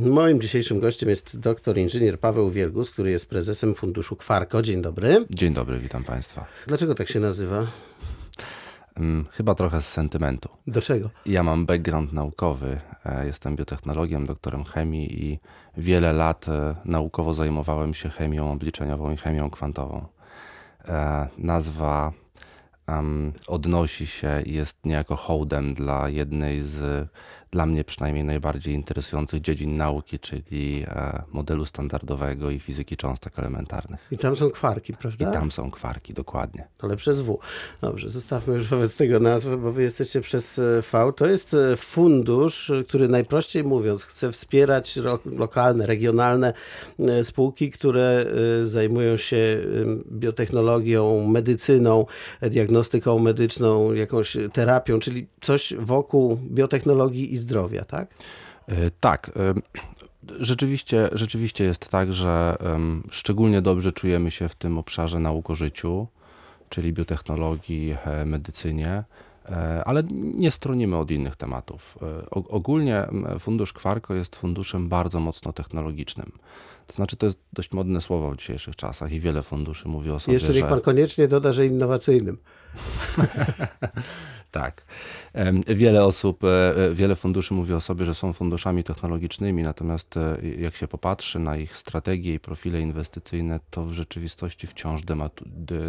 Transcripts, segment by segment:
Moim dzisiejszym gościem jest doktor inżynier Paweł Wielgus, który jest prezesem funduszu Kwarko. Dzień dobry. Dzień dobry, witam Państwa. Dlaczego tak się nazywa? Hmm, chyba trochę z sentymentu. Do czego? Ja mam background naukowy. E, jestem biotechnologiem, doktorem chemii i wiele lat e, naukowo zajmowałem się chemią obliczeniową i chemią kwantową. E, nazwa odnosi się i jest niejako hołdem dla jednej z dla mnie przynajmniej najbardziej interesujących dziedzin nauki, czyli e, modelu standardowego i fizyki cząstek elementarnych. I tam są kwarki, prawda? I tam są kwarki, dokładnie. Ale przez W. Dobrze, zostawmy już wobec tego nazwę, bo wy jesteście przez e, V. To jest e, fundusz, który najprościej mówiąc chce wspierać lokalne, regionalne spółki, które zajmują się biotechnologią, medycyną, diagnostyką medyczną, jakąś terapią, czyli coś wokół biotechnologii i zdrowia, tak? E, tak. E, rzeczywiście, rzeczywiście jest tak, że szczególnie dobrze czujemy się w tym obszarze nauk życiu, czyli biotechnologii, e, medycynie, ale nie stronimy od innych tematów. Ogólnie Fundusz Kwarko jest funduszem bardzo mocno technologicznym. To znaczy, to jest dość modne słowo w dzisiejszych czasach i wiele funduszy mówi o sobie, Jeszcze niech pan koniecznie doda, że innowacyjnym. Tak. Wiele osób, e, e, wiele funduszy mówi o sobie, że są funduszami technologicznymi, natomiast e, jak się popatrzy na ich strategie i profile inwestycyjne, to w rzeczywistości wciąż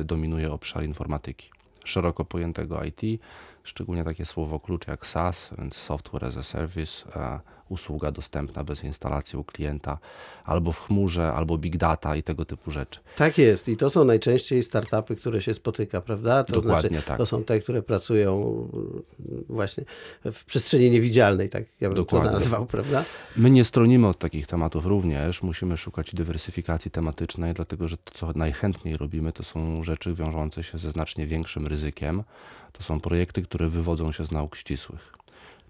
dominuje obszar informatyki, szeroko pojętego IT, szczególnie takie słowo klucz jak SaaS, więc Software as a Service, usługa dostępna bez instalacji u klienta, albo w chmurze, albo big data i tego typu rzeczy. Tak jest i to są najczęściej startupy, które się spotyka, prawda? To Dokładnie znaczy, tak. To są te, które pracują właśnie w przestrzeni niewidzialnej, tak ja bym Dokładnie. to nazwał, prawda? My nie stronimy od takich tematów również, musimy szukać dywersyfikacji tematycznej, dlatego że to, co najchętniej robimy, to są rzeczy wiążące się ze znacznie większym ryzykiem. To są projekty, które wywodzą się z nauk ścisłych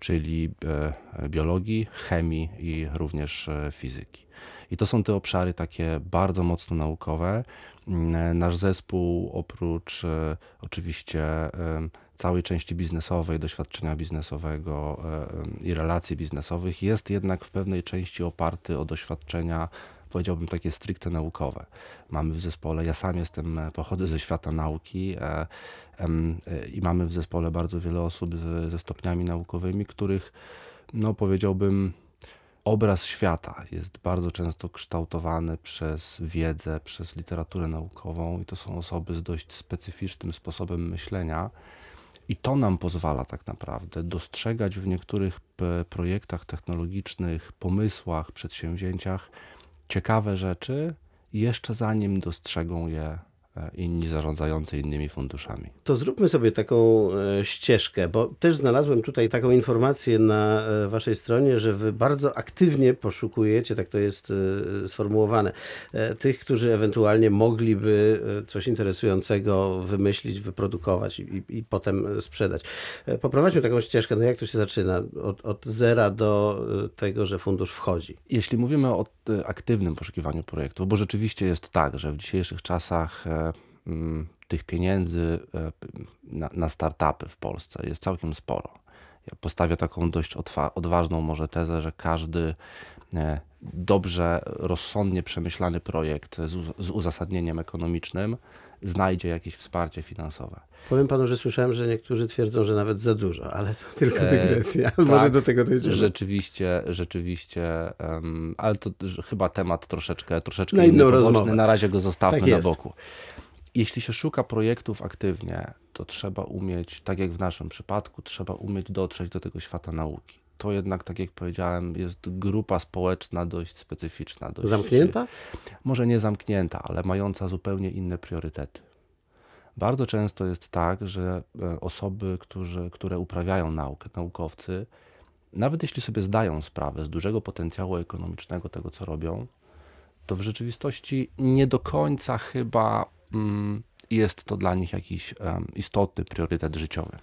czyli e, biologii, chemii i również e, fizyki. I to są te obszary takie bardzo mocno naukowe. Mm, nasz zespół oprócz e, oczywiście całej części biznesowej, doświadczenia biznesowego i relacji biznesowych jest jednak w pewnej części oparty o doświadczenia powiedziałbym takie stricte naukowe. Mamy w zespole, ja sam jestem, pochodzę ze świata nauki, i mamy w zespole bardzo wiele osób ze, ze stopniami naukowymi, których, no powiedziałbym, obraz świata jest bardzo często kształtowany przez wiedzę, przez literaturę naukową, i to są osoby z dość specyficznym sposobem myślenia. I to nam pozwala tak naprawdę dostrzegać w niektórych projektach technologicznych, pomysłach, przedsięwzięciach ciekawe rzeczy, jeszcze zanim dostrzegą je E, inni zarządzający innymi funduszami. To zróbmy sobie taką e, ścieżkę, bo też znalazłem tutaj taką informację na e, waszej stronie, że wy bardzo aktywnie poszukujecie, tak to jest sformułowane, tych, którzy ewentualnie mogliby coś interesującego wymyślić, wyprodukować i, i potem sprzedać. Poprowadźmy taką ścieżkę, no jak to się zaczyna? Od, od zera do tego, że fundusz wchodzi. Jeśli mówimy o aktywnym poszukiwaniu projektów, bo rzeczywiście jest tak, że w dzisiejszych czasach Mm, tych pieniędzy e, na, startupy w Polsce jest całkiem sporo. Ja postawię taką dość odważną może tezę, że każdy e, dobrze, rozsądnie przemyślany projekt z uzasadnieniem ekonomicznym znajdzie jakieś wsparcie finansowe. Powiem panu, że słyszałem, że niektórzy twierdzą, że nawet za dużo, ale to tylko e, dygresja. E, Może tak, do tego dojdziemy. Rzeczywiście, rzeczywiście, um, ale to chyba temat troszeczkę, troszeczkę na inną rozmowę. Na razie go zostawmy tak na boku jeśli się szuka projektów aktywnie, to trzeba umieć, tak jak w naszym przypadku, trzeba umieć dotrzeć do tego świata nauki. To jednak, tak jak powiedziałem, jest grupa społeczna dość specyficzna. Dość, zamknięta? Może nie zamknięta, ale mająca zupełnie inne priorytety. Bardzo często jest tak, że e, osoby, którzy, które uprawiają naukę, naukowcy, nawet jeśli sobie zdają sprawę z dużego potencjału ekonomicznego tego, co robią, to w rzeczywistości nie do końca chyba Mm, jest to dla nich jakiś istotny priorytet życiowy.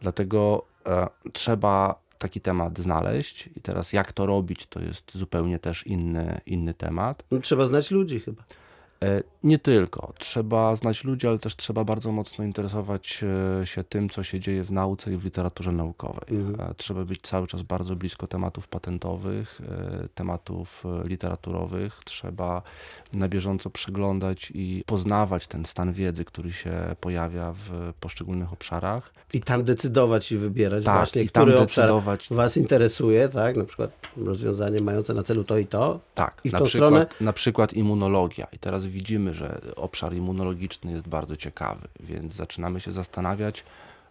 Dlatego e, trzeba taki temat znaleźć i teraz jak to robić, to jest zupełnie też inny, inny temat. Trzeba znać ludzi chyba. E, nie tylko. Trzeba znać ludzi, ale też trzeba bardzo mocno interesować e, się tym, co się dzieje w nauce i w literaturze naukowej. Mhm. E, Trzeba być cały czas bardzo blisko tematów patentowych, tematów literaturowych. Trzeba na bieżąco przeglądać i poznawać ten stan wiedzy, który się pojawia w poszczególnych obszarach. I tam decydować i wybierać Tak, właśnie, i tam który obszar decydować. Was interesuje, tak? Na przykład rozwiązanie mające na celu to i to. Tak, I w na, przykład, stronę? na przykład immunologia. I teraz widzimy, że obszar immunologiczny jest bardzo ciekawy, więc zaczynamy się zastanawiać,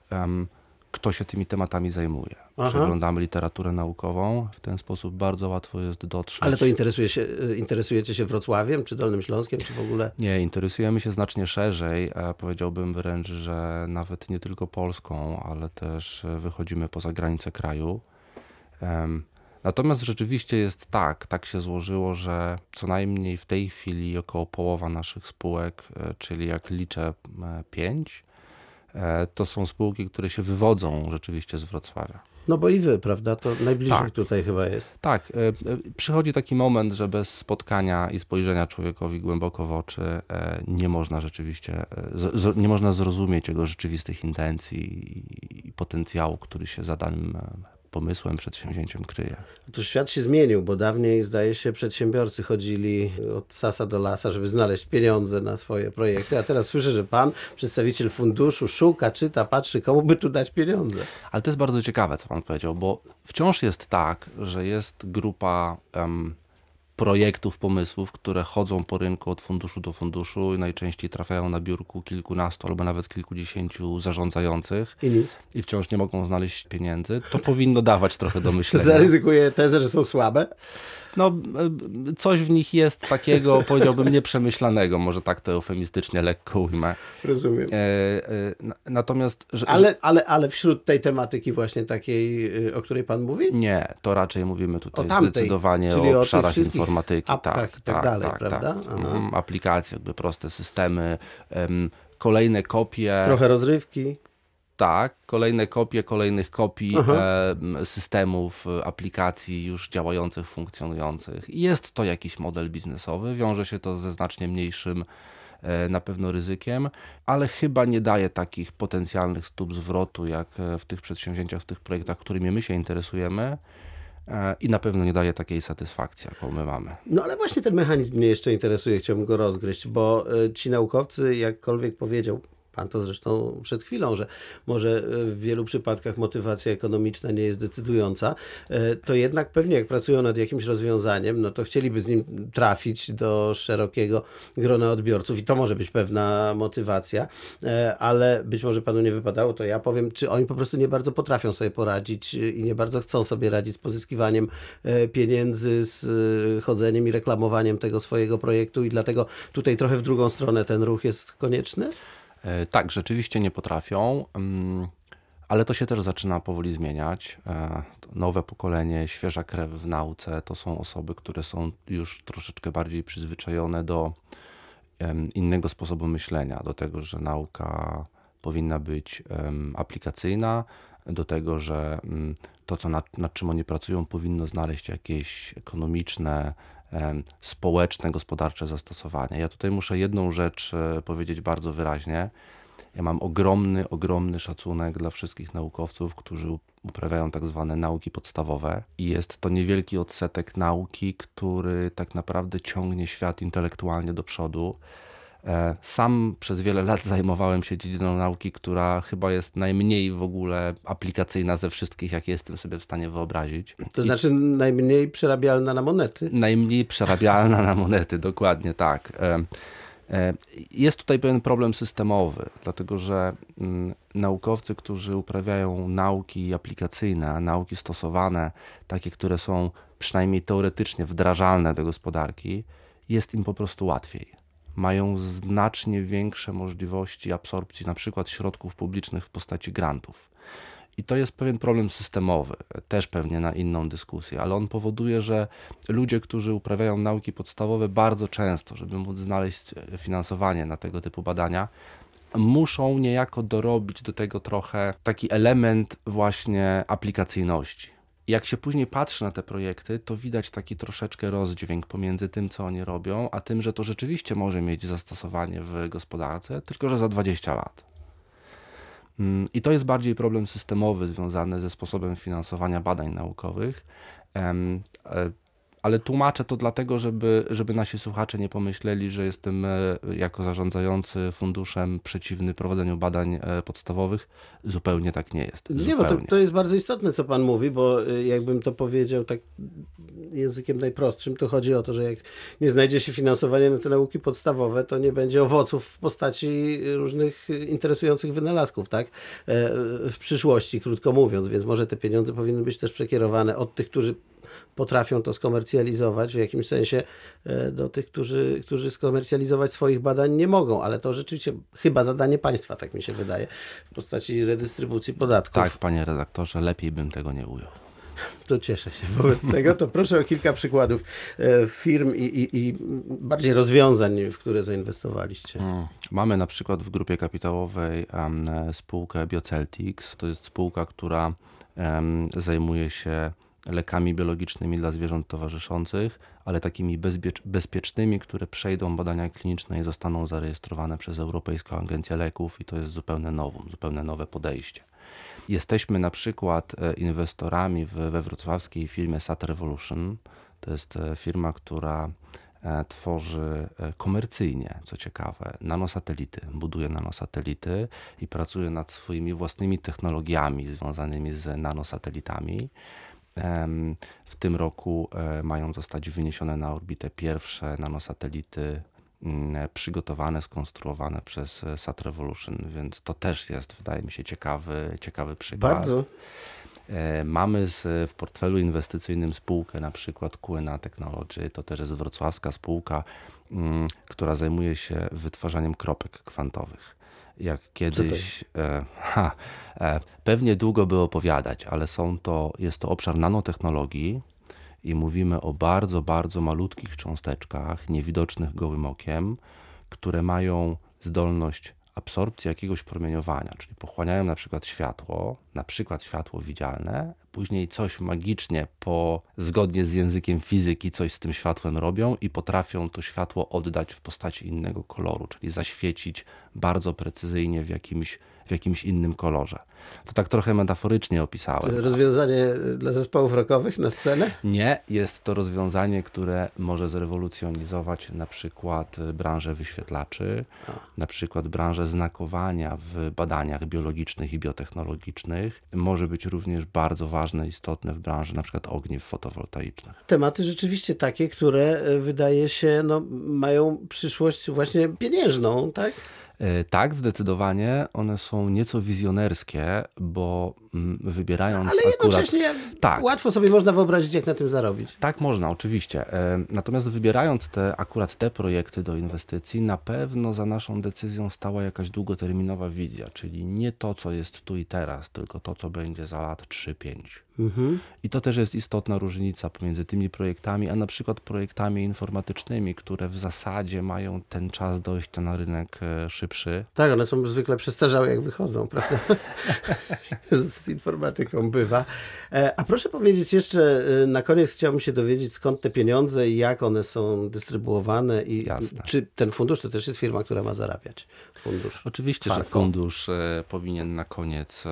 em, kto się tymi tematami zajmuje. Aha. Przeglądamy literaturę naukową, w ten sposób bardzo łatwo jest dotrzeć. Ale to interesuje się, y, interesujecie się Wrocławiem, czy Dolnym Śląskiem, czy w ogóle... Nie, interesujemy się znacznie szerzej. a Powiedziałbym wręcz, że nawet nie tylko Polską, ale też e, wychodzimy poza granice kraju. Em, Natomiast rzeczywiście jest tak, tak się złożyło, że co najmniej w tej chwili około połowa naszych spółek, e, czyli jak liczę pięć, e, to są spółki, które się wywodzą rzeczywiście z Wrocławia. No bo i Wy, prawda? To najbliżej Tak. tutaj chyba jest. Tak, e, przychodzi taki moment, że bez spotkania i spojrzenia człowiekowi głęboko w oczy nie można rzeczywiście, nie można zrozumieć jego rzeczywistych intencji i, potencjału, który się za danym pomysłem, przedsięwzięciem kryje. To świat się zmienił, bo dawniej, zdaje się, przedsiębiorcy chodzili od sasa do lasa, żeby znaleźć pieniądze na swoje projekty, a teraz słyszę, że Pan, przedstawiciel funduszu, szuka, czyta, patrzy, komu by tu dać pieniądze. Ale to jest bardzo ciekawe, co pan powiedział, bo wciąż jest tak, że jest grupa em, projektów, pomysłów, które chodzą po rynku od funduszu do funduszu i najczęściej trafiają na biurku kilkunastu albo nawet kilkudziesięciu zarządzających I nic. i wciąż nie mogą znaleźć pieniędzy. To powinno dawać trochę do myślenia. Zaryzykuję tezę, że są słabe. No, e, coś w nich jest takiego, powiedziałbym, nieprzemyślanego, może tak to eufemistycznie lekko ujmę. Rozumiem. E, e, na- natomiast, że, Ale, ale, ale wśród tej tematyki właśnie takiej, y, o której Pan mówi? Nie, to raczej mówimy tutaj O tamtej, zdecydowanie o obszarach wszystkich informatyki. apkach tak, i tak dalej, prawda? Aha. Mhm, aplikacje, jakby proste systemy, em, kolejne kopie. Trochę rozrywki. Tak, kolejne kopie kolejnych kopii em, systemów, e, aplikacji już działających, funkcjonujących. Jest to jakiś model biznesowy, wiąże się to ze znacznie mniejszym e, na pewno ryzykiem, ale chyba nie daje takich potencjalnych stóp zwrotu, jak e, w tych przedsięwzięciach, w tych projektach, którymi my się interesujemy. E, I na pewno nie daje takiej satysfakcji, jaką my mamy. No ale właśnie ten mechanizm mnie jeszcze interesuje, chciałbym go rozgryźć, bo y, ci naukowcy, jakkolwiek powiedział, pan to zresztą przed chwilą, że może y, w wielu przypadkach motywacja ekonomiczna nie jest decydująca, y, to jednak pewnie jak pracują nad jakimś rozwiązaniem, no to chcieliby z nim trafić do szerokiego grona odbiorców i to może być pewna motywacja, y, ale być może panu nie wypadało, to ja powiem, czy oni po prostu nie bardzo potrafią sobie poradzić i nie bardzo chcą sobie radzić z pozyskiwaniem e, pieniędzy, z e, chodzeniem i reklamowaniem tego swojego projektu i dlatego tutaj trochę w drugą stronę ten ruch jest konieczny? E, Tak, rzeczywiście nie potrafią, mm, ale to się też zaczyna powoli zmieniać. E, Nowe pokolenie, świeża krew w nauce to są osoby, które są już troszeczkę bardziej przyzwyczajone do innego sposobu myślenia, do tego, że nauka powinna być aplikacyjna, do tego, że mm, to, co nad, nad czym oni pracują, powinno znaleźć jakieś ekonomiczne, społeczne, gospodarcze zastosowanie. Ja tutaj muszę jedną rzecz e, powiedzieć bardzo wyraźnie. Ja mam ogromny, ogromny szacunek dla wszystkich naukowców, którzy up- uprawiają tak zwane nauki podstawowe i jest to niewielki odsetek nauki, który tak naprawdę ciągnie świat intelektualnie do przodu. E, Sam przez wiele lat zajmowałem się dziedziną nauki, która chyba jest najmniej w ogóle aplikacyjna ze wszystkich, jakie jestem sobie w stanie wyobrazić. To I znaczy najmniej przerabialna na monety. najmniej przerabialna na monety, dokładnie tak. E, e, Jest tutaj pewien problem systemowy, dlatego że mm, naukowcy, którzy uprawiają nauki aplikacyjne, nauki stosowane, takie, które są przynajmniej teoretycznie wdrażalne do gospodarki, jest im po prostu łatwiej. Mają znacznie większe możliwości absorpcji na przykład środków publicznych w postaci grantów. I to jest pewien problem systemowy, też pewnie na inną dyskusję, ale on powoduje, że ludzie, którzy uprawiają nauki podstawowe, bardzo często, żeby móc znaleźć e, finansowanie na tego typu badania, muszą niejako dorobić do tego trochę taki element właśnie aplikacyjności. Jak się później patrzy na te projekty, to widać taki troszeczkę rozdźwięk pomiędzy tym, co oni robią, a tym, że to rzeczywiście może mieć zastosowanie w gospodarce, tylko że za 20 lat. Mm, I to jest bardziej problem systemowy związany ze sposobem finansowania badań naukowych. Ale tłumaczę to dlatego, żeby, żeby nasi słuchacze nie pomyśleli, że jestem e, jako zarządzający funduszem przeciwny prowadzeniu badań e, podstawowych. Zupełnie tak nie jest. Nie, bo to, to jest bardzo istotne, co pan mówi, bo e, jakbym to powiedział tak językiem najprostszym, to chodzi o to, że jak nie znajdzie się finansowania na te nauki podstawowe, to nie będzie owoców w postaci różnych interesujących wynalazków, tak? W przyszłości, krótko mówiąc, więc może te pieniądze powinny być też przekierowane od tych, którzy potrafią to skomercjalizować w jakimś sensie e, do tych, którzy, którzy skomercjalizować swoich badań nie mogą, ale to rzeczywiście chyba zadanie państwa, tak mi się wydaje, w postaci redystrybucji podatków. Tak, panie redaktorze, lepiej bym tego nie ujął. To cieszę się wobec tego. To proszę o kilka przykładów e, firm i, i, i bardziej rozwiązań, w które zainwestowaliście. Hmm. Mamy na przykład w grupie kapitałowej spółkę Bioceltics. To jest spółka, która zajmuje się lekami biologicznymi dla zwierząt towarzyszących, ale takimi bezpiecznymi, które przejdą badania kliniczne i zostaną zarejestrowane przez Europejską Agencję Leków i to jest zupełnie nowum, zupełnie nowe podejście. Jesteśmy na przykład e, inwestorami we wrocławskiej firmie Sat Revolution. To jest e, firma, która e, tworzy komercyjnie, co ciekawe, nanosatelity, buduje nanosatelity i pracuje nad swoimi własnymi technologiami związanymi z nanosatelitami. W tym roku e, mają zostać wyniesione na orbitę pierwsze nanosatelity mm, przygotowane, skonstruowane przez e, Sat Revolution, więc to też jest, wydaje mi się, ciekawy, ciekawy przykład. Bardzo. E, mamy z, w portfelu inwestycyjnym spółkę, na przykład QNA Technology, to też jest wrocławska spółka, mm, która zajmuje się wytwarzaniem kropek kwantowych jak kiedyś. E, ha, e, pewnie długo by opowiadać, ale są to, jest to obszar nanotechnologii i mówimy o bardzo, bardzo malutkich cząsteczkach, niewidocznych gołym okiem, które mają zdolność absorpcji jakiegoś promieniowania, czyli pochłaniają na przykład światło, na przykład światło widzialne, później coś magicznie po, zgodnie z językiem fizyki, coś z tym światłem robią i potrafią to światło oddać w postaci innego koloru, czyli zaświecić bardzo precyzyjnie w jakimś, w jakimś innym kolorze. To tak trochę metaforycznie opisałem. Rozwiązanie dla zespołów rockowych na scenę? Nie, jest to rozwiązanie, które może zrewolucjonizować na przykład branżę wyświetlaczy, A. na przykład branżę znakowania w badaniach biologicznych i biotechnologicznych. Może być również bardzo ważne, istotne w branży na przykład ogniw fotowoltaicznych. Tematy rzeczywiście takie, które e, wydaje się no, mają przyszłość właśnie pieniężną, tak? E, tak, zdecydowanie. One są nieco wizjonerskie, bo wybierając Ale jednocześnie akurat... tak, łatwo sobie można wyobrazić, jak na tym zarobić. Tak, można, oczywiście. E, natomiast wybierając te, akurat te projekty do inwestycji, na pewno za naszą decyzją stała jakaś długoterminowa wizja, czyli nie to, co jest tu i teraz, tylko to, co będzie za lat 3-5. Mhm. I to też jest istotna różnica pomiędzy tymi projektami, a na przykład projektami informatycznymi, które w zasadzie mają ten czas dojścia na rynek e, szybszy. Tak, one są zwykle przestarzałe, jak wychodzą, prawda? Z informatyką bywa. E, a proszę powiedzieć jeszcze, e, na koniec chciałbym się dowiedzieć, skąd te pieniądze i jak one są dystrybuowane i Jasne. czy ten fundusz to też jest firma, która ma zarabiać? Fundusz. Oczywiście, Farfo. że fundusz powinien na koniec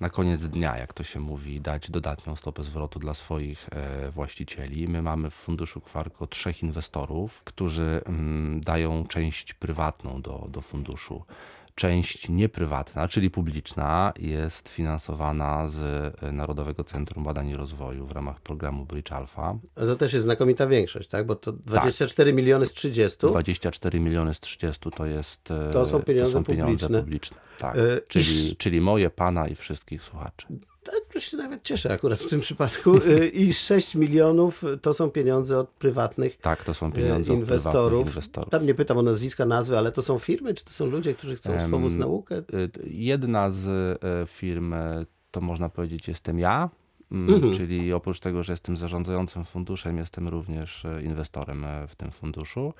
na koniec dnia, jak to się mówi, dać dodatnią stopę zwrotu dla swoich e, właścicieli. My mamy w funduszu Kwarko trzech inwestorów, którzy mm, dają część prywatną do, do funduszu. Część nieprywatna, czyli publiczna, jest finansowana z e, Narodowego Centrum Badań i Rozwoju w ramach programu Bridge Alpha. To też jest znakomita większość, tak? Bo to 24 tak. miliony z 30. 24 miliony z 30 to jest e, to są pieniądze, to są pieniądze publiczne. publiczne. Tak, e, czyli, czyli moje, pana i wszystkich słuchaczy. To się nawet cieszę akurat w tym przypadku. E, I 6 milionów to są pieniądze od prywatnych Tak, to są pieniądze inwestorów. od inwestorów. Tam nie pytam o nazwiska, nazwy, ale to są firmy, czy to są ludzie, którzy chcą wspomóc naukę? E, jedna z firm, to można powiedzieć, jestem ja. Mm, mhm. Czyli oprócz tego, że jestem zarządzającym funduszem, jestem również inwestorem w tym funduszu.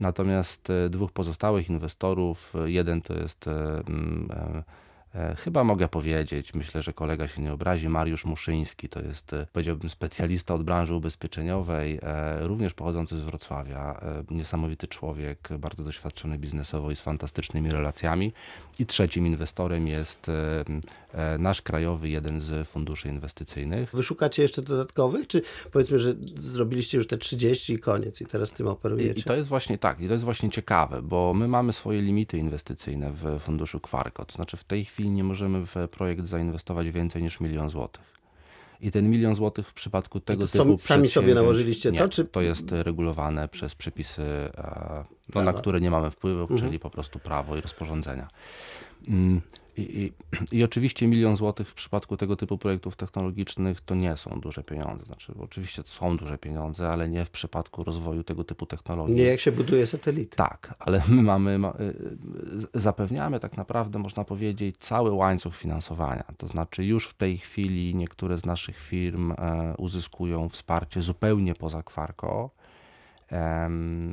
Natomiast e, dwóch pozostałych inwestorów, e, jeden to jest e, mm, E, Chyba mogę powiedzieć, myślę, że kolega się nie obrazi, Mariusz Muszyński to jest, e, powiedziałbym, specjalista od branży ubezpieczeniowej, e, również pochodzący z Wrocławia. E, Niesamowity człowiek, bardzo doświadczony biznesowo i z fantastycznymi relacjami. I trzecim inwestorem jest e, e, nasz krajowy, jeden z funduszy inwestycyjnych. Wyszukacie jeszcze dodatkowych, czy powiedzmy, że zrobiliście już te 30 i koniec i teraz tym operujecie? I, I to jest właśnie tak, i to jest właśnie ciekawe, bo my mamy swoje limity inwestycyjne w funduszu Kwarko. To znaczy w tej chwili nie możemy w projekt zainwestować więcej niż milion złotych. I ten milion złotych w przypadku tego to typu sami- sobie nałożyliście to, nie, czy- to jest regulowane przez przepisy, no, na które nie mamy wpływu, Mhm. czyli po prostu prawo i rozporządzenia. Mm, I, i, I oczywiście milion złotych w przypadku tego typu projektów technologicznych to nie są duże pieniądze. Znaczy, oczywiście to są duże pieniądze, ale nie w przypadku rozwoju tego typu technologii. Nie jak się buduje satelity. Tak, ale my mamy, ma- y, y, zapewniamy tak naprawdę, można powiedzieć, cały łańcuch finansowania. To znaczy, już w tej chwili niektóre z naszych firm e, uzyskują wsparcie zupełnie poza Kwarko.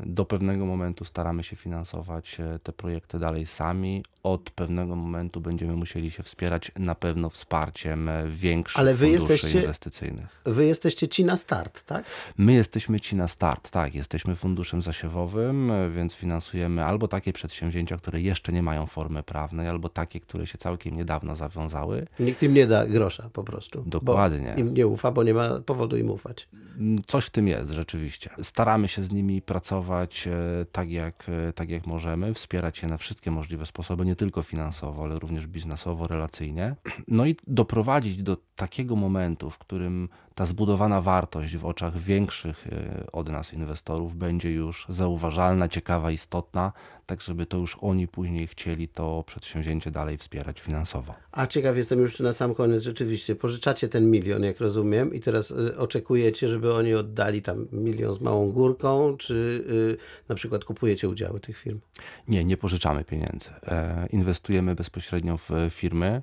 Do pewnego momentu staramy się finansować e, te projekty dalej sami. Od pewnego momentu będziemy musieli się wspierać na pewno wsparciem e, większych Ale wy funduszy jesteście- inwestycyjnych. Wy jesteście ci na start, tak? My jesteśmy ci na start, tak. Jesteśmy funduszem zasiewowym, e, więc finansujemy albo takie przedsięwzięcia, które jeszcze nie mają formy prawnej, albo takie, które się całkiem niedawno zawiązały. Nikt im nie da grosza po prostu. Dokładnie. Im nie ufa, bo nie ma powodu im ufać. Mm, Coś w tym jest rzeczywiście. Staramy się z nimi pracować e, tak jak, e, tak jak możemy, wspierać je na wszystkie możliwe sposoby, nie tylko finansowo, ale również biznesowo, relacyjnie. No i doprowadzić do takiego momentu, w którym ta zbudowana wartość w oczach większych e, od nas inwestorów będzie już zauważalna, ciekawa, istotna, tak żeby to już oni później chcieli to przedsięwzięcie dalej wspierać finansowo. A ciekaw jestem już na sam koniec rzeczywiście. Pożyczacie ten milion, jak rozumiem, i teraz y, oczekujecie, żeby oni oddali tam milion z małą górką, czy y, na przykład kupujecie udziały tych firm? Nie, nie pożyczamy pieniędzy. E, Inwestujemy bezpośrednio w firmy,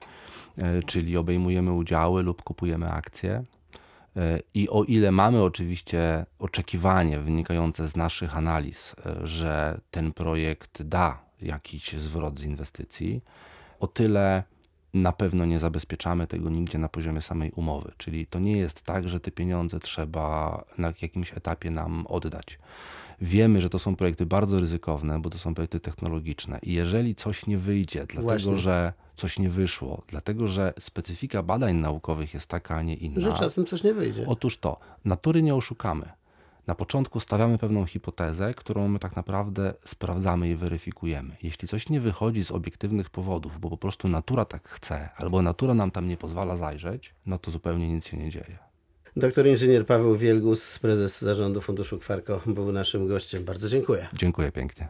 e, czyli obejmujemy udziały lub kupujemy akcje. E, I o ile mamy oczywiście oczekiwanie wynikające z naszych analiz, e, że ten projekt da jakiś zwrot z inwestycji, o tyle na pewno nie zabezpieczamy tego nigdzie na poziomie samej umowy. Czyli to nie jest tak, że te pieniądze trzeba na jakimś etapie nam oddać. Wiemy, że to są projekty bardzo ryzykowne, bo to są projekty technologiczne i jeżeli coś nie wyjdzie, dlatego Właśnie. że coś nie wyszło, dlatego że specyfika badań naukowych jest taka, a nie inna. Że czasem coś nie wyjdzie. Otóż to, natury nie oszukamy. Na początku stawiamy pewną hipotezę, którą my tak naprawdę sprawdzamy i weryfikujemy. Jeśli coś nie wychodzi z obiektywnych powodów, bo po prostu natura tak chce, albo natura nam tam nie pozwala zajrzeć, no to zupełnie nic się nie dzieje. Doktor inżynier Paweł Wielgus, prezes zarządu Funduszu Kwarko, był naszym gościem. Bardzo dziękuję. Dziękuję pięknie.